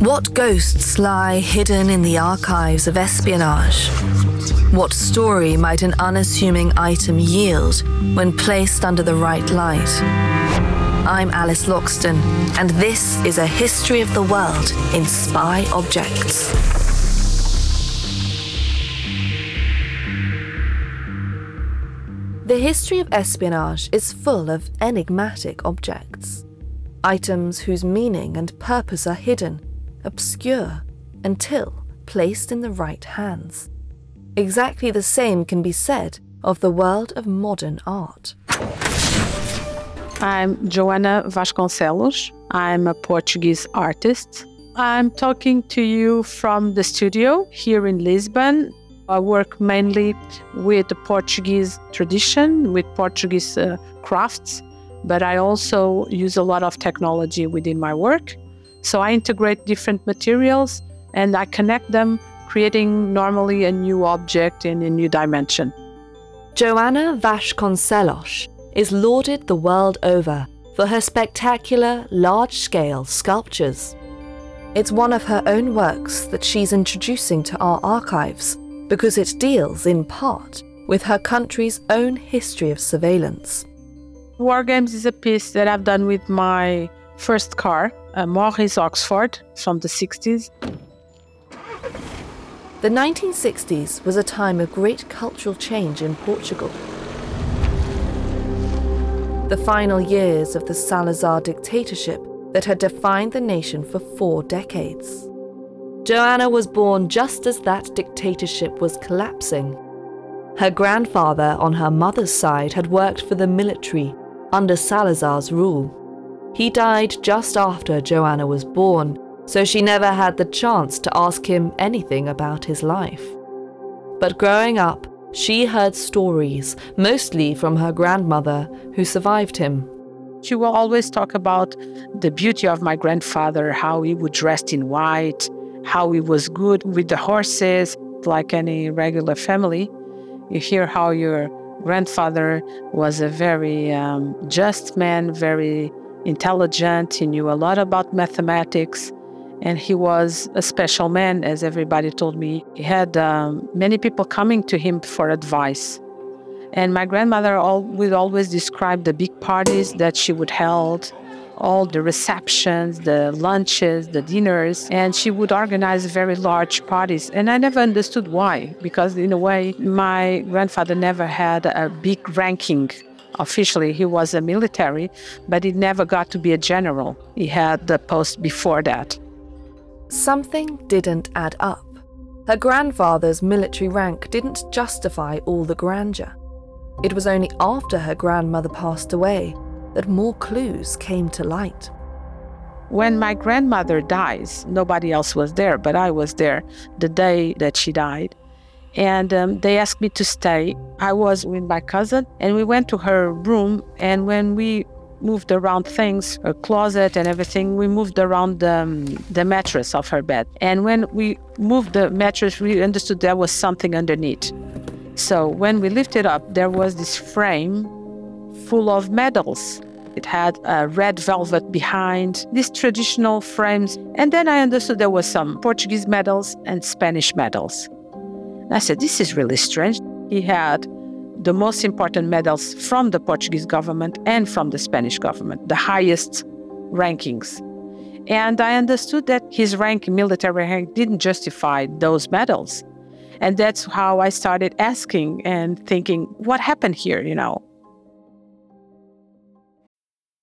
What ghosts lie hidden in the archives of espionage? What story might an unassuming item yield when placed under the right light? I'm Alice Loxton, and this is a history of the world in spy objects. The history of espionage is full of enigmatic objects. Items whose meaning and purpose are hidden, obscure, until placed in the right hands. Exactly the same can be said of the world of modern art. I'm Joana Vasconcelos. I'm a Portuguese artist. I'm talking to you from the studio here in Lisbon. I work mainly with the Portuguese tradition, with Portuguese uh, crafts, but I also use a lot of technology within my work. So I integrate different materials and I connect them, creating normally a new object in a new dimension. Joana Vasconcelos is lauded the world over for her spectacular, large scale sculptures. It's one of her own works that she's introducing to our archives because it deals, in part, with her country's own history of surveillance. War Games is a piece that I've done with my first car, Uh, a Morris Oxford from the 60s. The 1960s was a time of great cultural change in Portugal. The final years of the Salazar dictatorship that had defined the nation for four decades. Joana was born just as that dictatorship was collapsing. Her grandfather on her mother's side had worked for the military under Salazar's rule. He died just after Joana was born, so she never had the chance to ask him anything about his life. But growing up, she heard stories, mostly from her grandmother, who survived him. She will always talk about the beauty of my grandfather, how he would dress in white, how he was good with the horses, like any regular family. You hear how your grandfather was a very um, just man, very intelligent. He knew a lot about mathematics, and he was a special man, as everybody told me. He had um, many people coming to him for advice. And my grandmother all, would always describe the big parties that she would hold, all the receptions, the lunches, the dinners, and she would organize very large parties. And I never understood why, because in a way, my grandfather never had a big ranking officially he was a military but he never got to be a general he had the post before that Something didn't add up. Her grandfather's military rank didn't justify all the grandeur. It was only after her grandmother passed away that more clues came to light. When my grandmother dies, nobody else was there, but I was there the day that she died. And um, they asked me to stay. I was with my cousin, and we went to her room. And when we moved around things, her closet and everything. We moved around the, um, the mattress of her bed. And when we moved the mattress, we understood there was something underneath. So when we lifted up, there was this frame full of medals. It had a red velvet behind, these traditional frames. And then I understood there was some Portuguese medals and Spanish medals. And I said, this is really strange. He had the most important medals from the Portuguese government and from the Spanish government, the highest rankings. And I understood that his rank, military rank, didn't justify those medals. And that's how I started asking and thinking, what happened here, you know?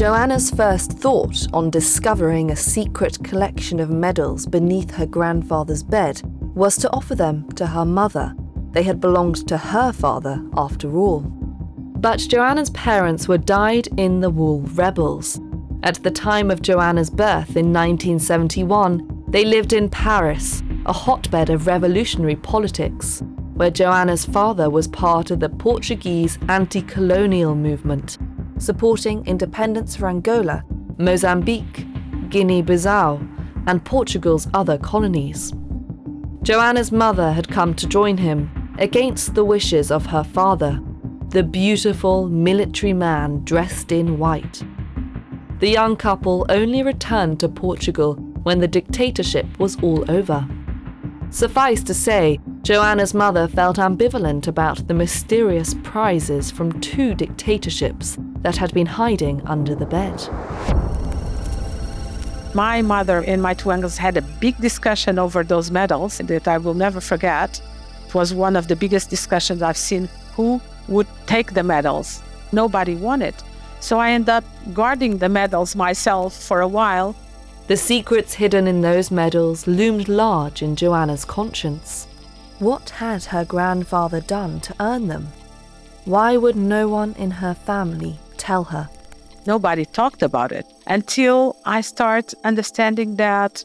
Joana's first thought on discovering a secret collection of medals beneath her grandfather's bed was to offer them to her mother. They had belonged to her father, after all. But Joana's parents were dyed in the wool rebels. At the time of Joana's birth in 1971, they lived in Paris, a hotbed of revolutionary politics, where Joana's father was part of the Portuguese anti colonial movement supporting independence for Angola, Mozambique, Guinea Bissau, and Portugal's other colonies. Joana's mother had come to join him against the wishes of her father, the beautiful military man dressed in white. The young couple only returned to Portugal when the dictatorship was all over. Suffice to say, Joana's mother felt ambivalent about the mysterious prizes from two dictatorships that had been hiding under the bed. My mother and my two uncles had a big discussion over those medals that I will never forget. It was one of the biggest discussions I've seen who would take the medals. Nobody wanted. So I ended up guarding the medals myself for a while. The secrets hidden in those medals loomed large in Joana's conscience. What had her grandfather done to earn them? Why would no one in her family tell her. Nobody talked about it until I start understanding that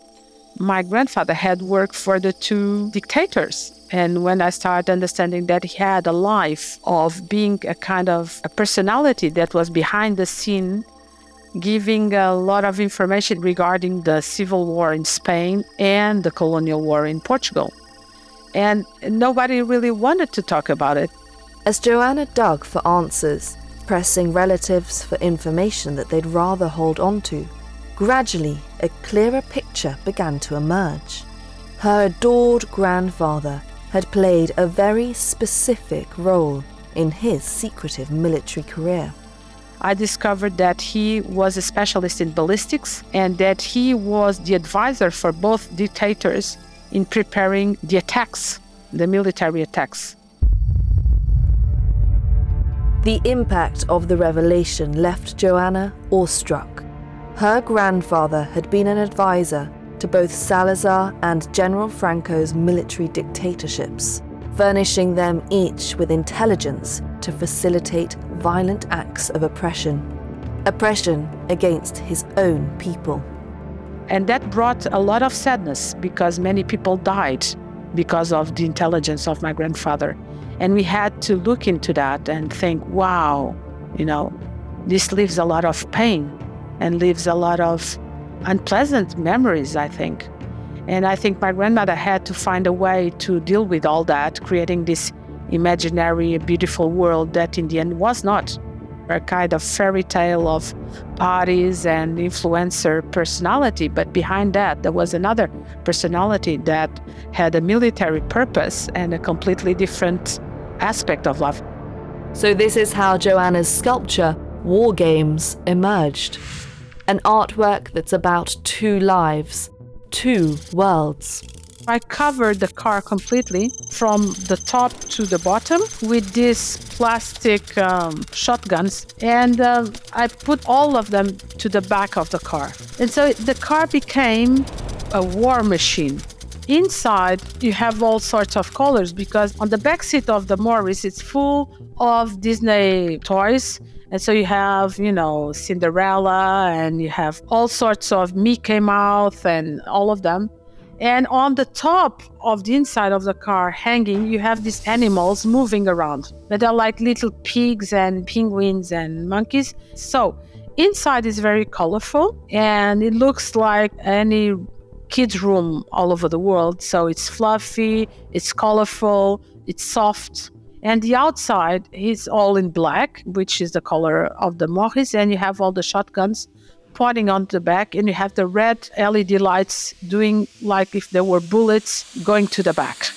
my grandfather had worked for the two dictators. And when I started understanding that he had a life of being a kind of a personality that was behind the scene, giving a lot of information regarding the civil war in Spain and the colonial war in Portugal. And nobody really wanted to talk about it. As Joana dug for answers, pressing relatives for information that they'd rather hold on to, gradually a clearer picture began to emerge. Her adored grandfather had played a very specific role in his secretive military career. I discovered that he was a specialist in ballistics and that he was the advisor for both dictators in preparing the attacks, the military attacks. The impact of the revelation left Joana awestruck. Her grandfather had been an advisor to both Salazar and General Franco's military dictatorships, furnishing them each with intelligence to facilitate violent acts of oppression. Oppression against his own people. And that brought a lot of sadness because many people died because of the intelligence of my grandfather. And we had to look into that and think, wow, you know, this leaves a lot of pain and leaves a lot of unpleasant memories, I think. And I think my grandmother had to find a way to deal with all that, creating this imaginary, beautiful world that in the end was not a kind of fairy tale of parties and influencer personality. But behind that, there was another personality that had a military purpose and a completely different aspect of love. So, this is how Joana's sculpture, War Games, emerged. An artwork that's about two lives, two worlds. I covered the car completely from the top to the bottom with these plastic um, shotguns, and uh, I put all of them to the back of the car. And so the car became a war machine. Inside, you have all sorts of colors because on the back seat of the Morris, it's full of Disney toys. And so you have, you know, Cinderella and you have all sorts of Mickey Mouse and all of them. And on the top of the inside of the car, hanging, you have these animals moving around that are like little pigs and penguins and monkeys. So inside is very colorful and it looks like any kids' room all over the world. So it's fluffy, it's colorful, it's soft. And the outside is all in black, which is the color of the Morris, and you have all the shotguns pointing on the back, and you have the red LED lights doing like if there were bullets going to the back.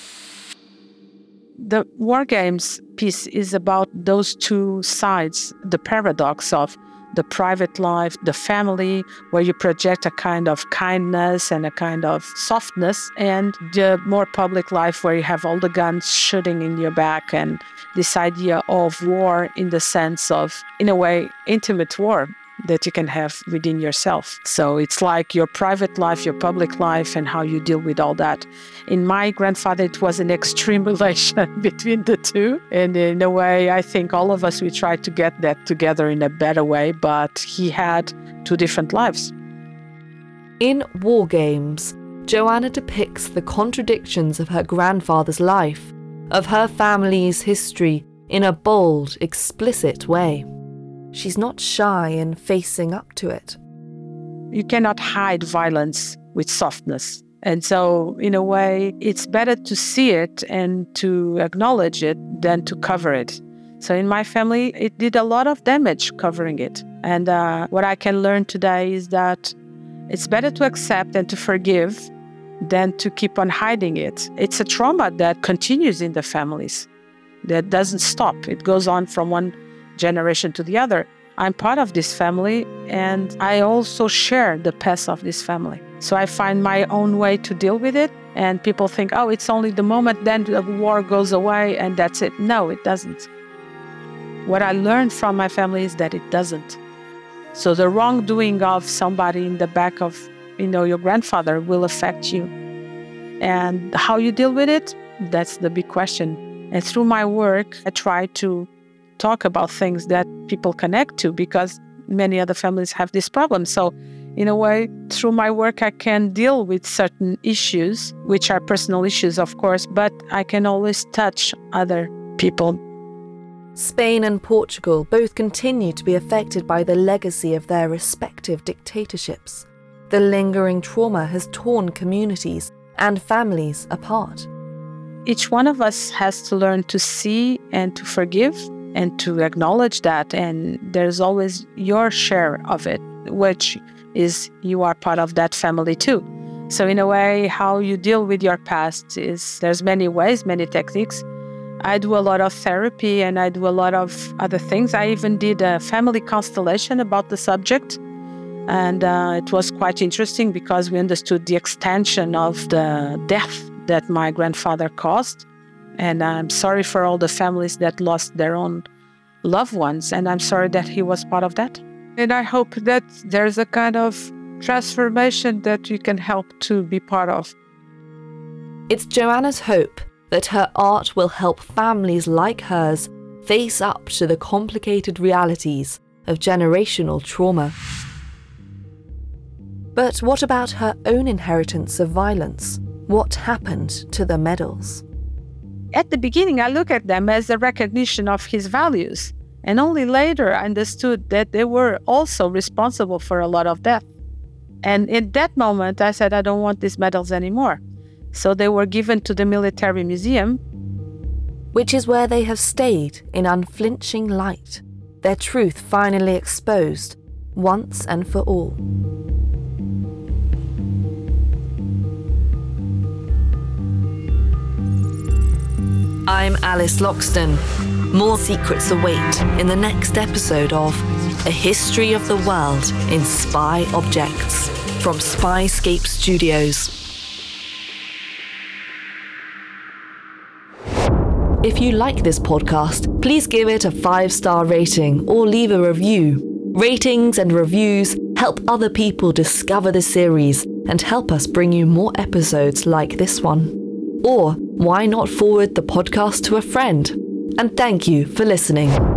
The War Games piece is about those two sides the paradox of the private life, the family, where you project a kind of kindness and a kind of softness, and the more public life, where you have all the guns shooting in your back, and this idea of war in the sense of, in a way, intimate war that you can have within yourself. So it's like your private life, your public life, and how you deal with all that. In my grandfather, it was an extreme relation between the two. And in a way, I think all of us, we try to get that together in a better way, but he had two different lives. In War Games, Joana depicts the contradictions of her grandfather's life, of her family's history, in a bold, explicit way. She's not shy in facing up to it. You cannot hide violence with softness. And so, in a way, it's better to see it and to acknowledge it than to cover it. So, in my family, it did a lot of damage covering it. And uh, what I can learn today is that it's better to accept and to forgive than to keep on hiding it. It's a trauma that continues in the families, that doesn't stop. It goes on from one generation to the other. I'm part of this family and I also share the past of this family. So I find my own way to deal with it. And people think, oh, it's only the moment, then the war goes away and that's it. No, it doesn't. What I learned from my family is that it doesn't. So the wrongdoing of somebody in the back of, you know, your grandfather will affect you. And how you deal with it, that's the big question. And through my work, I try to talk about things that people connect to because many other families have this problem. So, in a way, through my work, I can deal with certain issues, which are personal issues, of course, but I can always touch other people. Spain and Portugal both continue to be affected by the legacy of their respective dictatorships. The lingering trauma has torn communities and families apart. Each one of us has to learn to see and to forgive and to acknowledge that. And there's always your share of it, which is you are part of that family too. So in a way, how you deal with your past is there's many ways, many techniques. I do a lot of therapy and I do a lot of other things. I even did a family constellation about the subject. And uh, it was quite interesting because we understood the extension of the death that my grandfather caused. And I'm sorry for all the families that lost their own loved ones. And I'm sorry that he was part of that. And I hope that there's a kind of transformation that you can help to be part of. It's Joana's hope that her art will help families like hers face up to the complicated realities of generational trauma. But what about her own inheritance of violence? What happened to the medals? At the beginning, I looked at them as a recognition of his values. And only later I understood that they were also responsible for a lot of death. And in that moment, I said, I don't want these medals anymore. So they were given to the military museum. Which is where they have stayed in unflinching light, their truth finally exposed, once and for all. I'm Alice Loxton. More secrets await in the next episode of A History of the World in Spy Objects from Spyscape Studios. If you like this podcast, please give it a five star rating or leave a review. Ratings and reviews help other people discover the series and help us bring you more episodes like this one. Or why not forward the podcast to a friend? And thank you for listening.